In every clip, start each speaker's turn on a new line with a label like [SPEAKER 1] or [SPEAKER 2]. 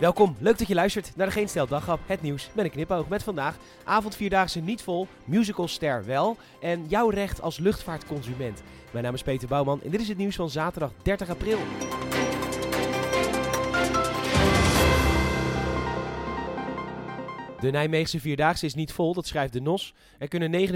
[SPEAKER 1] Welkom, leuk dat je luistert naar de Geen Stel het nieuws met een knipoog. Met vandaag avondvierdaagse niet vol, musicalster wel en jouw recht als luchtvaartconsument. Mijn naam is Peter Bouwman en dit is het nieuws van zaterdag 30 april. De Nijmeegse Vierdaagse is niet vol, dat schrijft de NOS. Er kunnen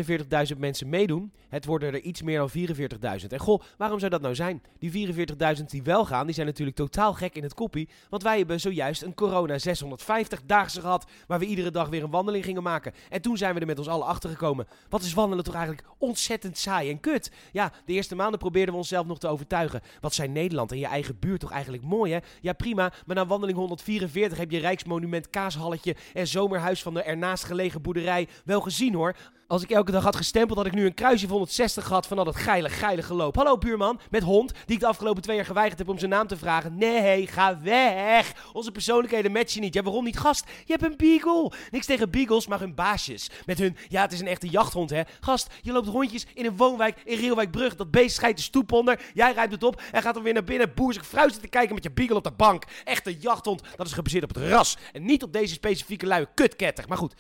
[SPEAKER 1] 49.000 mensen meedoen. Het worden er iets meer dan 44.000. En goh, waarom zou dat nou zijn? Die 44.000 die wel gaan, die zijn natuurlijk totaal gek in het koppie. Want wij hebben zojuist een corona 650-daagse gehad, waar we iedere dag weer een wandeling gingen maken. En toen zijn we er met ons allen achter gekomen. Wat is wandelen toch eigenlijk ontzettend saai en kut? Ja, de eerste maanden probeerden we onszelf nog te overtuigen. Wat zijn Nederland en je eigen buurt toch eigenlijk mooi, hè? Ja, prima, maar na wandeling 144 heb je Rijksmonument, Kaashalletje en Zomerhuis van de ernaast gelegen boerderij wel gezien hoor. Als ik elke dag had gestempeld, had ik nu een kruisje van 160 gehad van al dat geile, geile geloop. Hallo buurman, met hond, die ik de afgelopen twee jaar geweigerd heb om zijn naam te vragen. Nee, ga weg. Onze persoonlijkheden matchen niet. Ja, waarom niet? Gast, je hebt een beagle. Niks tegen beagles, maar hun baasjes. Met hun, ja, het is een echte jachthond, hè. Gast, je loopt rondjes in een woonwijk in Rielwijkbrug. Dat beest schijt de stoep onder. Jij rijdt het op en gaat dan weer naar binnen. Boerzig fruisen te kijken met je beagle op de bank. Echte jachthond, dat is gebaseerd op het ras. En niet op deze specifieke luie kutketter. Maar goed,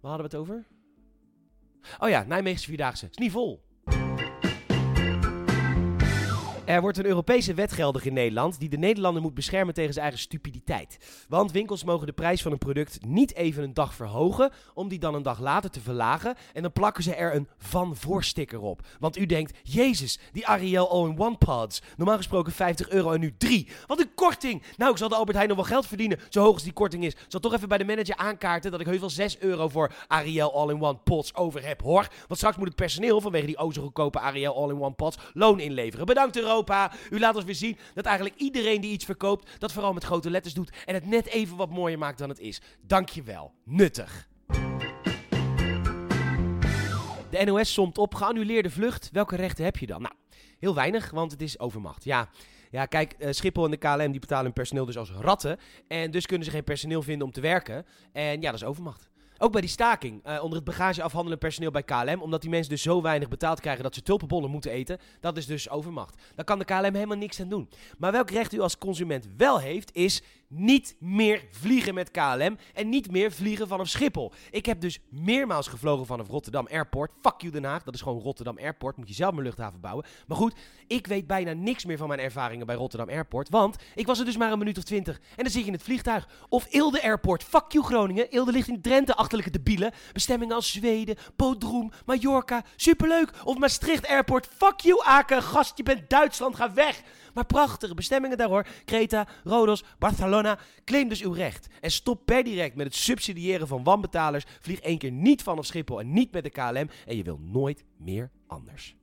[SPEAKER 1] waar hadden we het over? Oh ja, Nijmeegse Vierdaagse. Is niet vol. Er wordt een Europese wet geldig in Nederland die de Nederlander moet beschermen tegen zijn eigen stupiditeit. Want winkels mogen de prijs van een product niet even een dag verhogen, om die dan een dag later te verlagen. En dan plakken ze er een van voorsticker op. Want u denkt, jezus, die Ariel All-in-One Pods. Normaal gesproken 50 euro en nu 3. Wat een korting! Nou, ik zal de Albert Heijn nog wel geld verdienen, zo hoog als die korting is. Ik zal toch even bij de manager aankaarten dat ik heus wel 6 euro voor Ariel All-in-One Pods over heb, hoor. Want straks moet het personeel vanwege die o zo goedkope Ariel All-in-One Pods loon inleveren. Bedankt U laat ons weer zien dat eigenlijk iedereen die iets verkoopt, dat vooral met grote letters doet en het net even wat mooier maakt dan het is. Dankjewel. Nuttig. De NOS somt op geannuleerde vlucht. Welke rechten heb je dan? Nou, heel weinig, want het is overmacht. Ja, ja kijk, uh, Schiphol en de KLM die betalen hun personeel dus als ratten. En dus kunnen ze geen personeel vinden om te werken. En ja, dat is overmacht. Ook bij die staking, uh, onder het bagage afhandelen personeel bij KLM, omdat die mensen dus zo weinig betaald krijgen dat ze tulpenbollen moeten eten, dat is dus overmacht. Daar kan de KLM helemaal niks aan doen. Maar welk recht u als consument wel heeft, is niet meer vliegen met KLM en niet meer vliegen vanaf Schiphol. Ik heb dus meermaals gevlogen vanaf Rotterdam Airport. Fuck you Den Haag, dat is gewoon Rotterdam Airport. Moet je zelf mijn luchthaven bouwen. Maar goed, ik weet bijna niks meer van mijn ervaringen bij Rotterdam Airport. Want ik was er dus maar een minuut of twintig. En dan zit je in het vliegtuig. Of Ilde Airport. Fuck you Groningen. Ilde ligt in Drenthe, achterlijke debielen. Bestemmingen als Zweden, Bodrum, Mallorca. Superleuk. Of Maastricht Airport. Fuck you Aken. Gast, je bent Duitsland. Ga weg. Maar prachtige bestemmingen daar hoor. Creta, Rodos, Barcelona. Claim dus uw recht. En stop per direct met het subsidiëren van wanbetalers. Vlieg één keer niet vanaf Schiphol en niet met de KLM. En je wil nooit meer anders.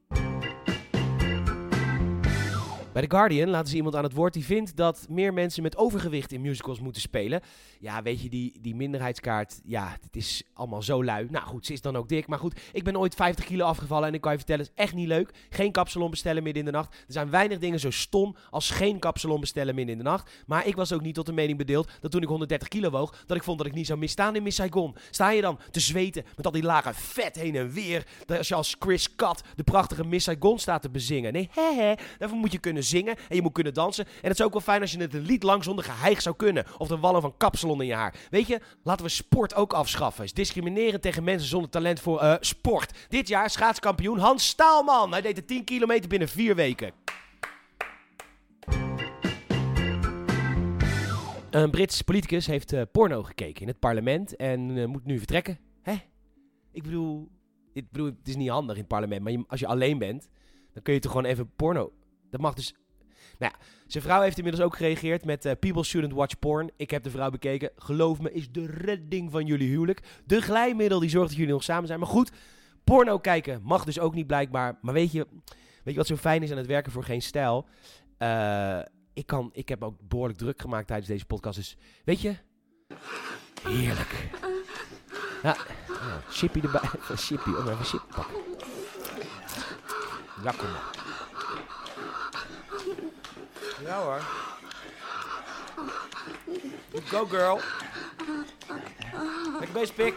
[SPEAKER 1] Bij The Guardian laten ze iemand aan het woord die vindt dat meer mensen met overgewicht in musicals moeten spelen. Ja, weet je, die, die minderheidskaart, ja, het is allemaal zo lui. Nou goed, ze is dan ook dik. Maar goed, ik ben ooit 50 kilo afgevallen en ik kan je vertellen, het is echt niet leuk. Geen kapsalon bestellen midden in de nacht. Er zijn weinig dingen zo stom als geen kapsalon bestellen midden in de nacht. Maar ik was ook niet tot de mening bedeeld dat toen ik 130 kilo woog, dat ik vond dat ik niet zou misstaan in Miss Saigon. Sta je dan te zweten met al die lage vet heen en weer, als je als Chris Kat de prachtige Miss Saigon staat te bezingen. Nee, hè, daarvoor moet je kunnen zingen en je moet kunnen dansen. En het is ook wel fijn als je het een lied lang zonder geheig zou kunnen. Of de wallen van kapsalon in je haar. Weet je, laten we sport ook afschaffen. Is discrimineren tegen mensen zonder talent voor uh, sport. Dit jaar schaatskampioen Hans Staalman. Hij deed de 10 kilometer binnen 4 weken. Een Brits politicus heeft uh, porno gekeken in het parlement en uh, moet nu vertrekken. Hè? Ik bedoel, ik bedoel, het is niet handig in het parlement, maar als je alleen bent, dan kun je toch gewoon even porno. Dat mag dus nou ja, zijn vrouw heeft inmiddels ook gereageerd met uh, People shouldn't watch porn. Ik heb de vrouw bekeken. Geloof me, is de redding van jullie huwelijk. De glijmiddel die zorgt dat jullie nog samen zijn. Maar goed, porno kijken mag dus ook niet blijkbaar. Maar weet je, weet je wat zo fijn is aan het werken voor geen stijl? Uh, ik, kan, ik heb ook behoorlijk druk gemaakt tijdens deze podcast. Dus weet je, heerlijk. Ja, ja chippy erbij. Chippy, om even chip pakken. Maar. Ja hoor. Go girl. Lekker bezig, pik.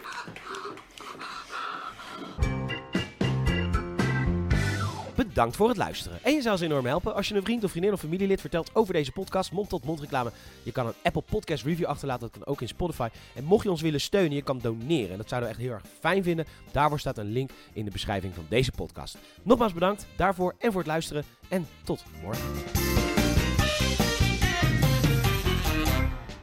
[SPEAKER 1] bedankt voor het luisteren. En je zou ons enorm helpen als je een vriend of vriendin of familielid vertelt over deze podcast, mond-tot-mond reclame. Je kan een Apple Podcast review achterlaten, dat kan ook in Spotify. En mocht je ons willen steunen, je kan doneren. En dat zouden we echt heel erg fijn vinden. Daarvoor staat een link in de beschrijving van deze podcast. Nogmaals bedankt daarvoor en voor het luisteren. En tot morgen.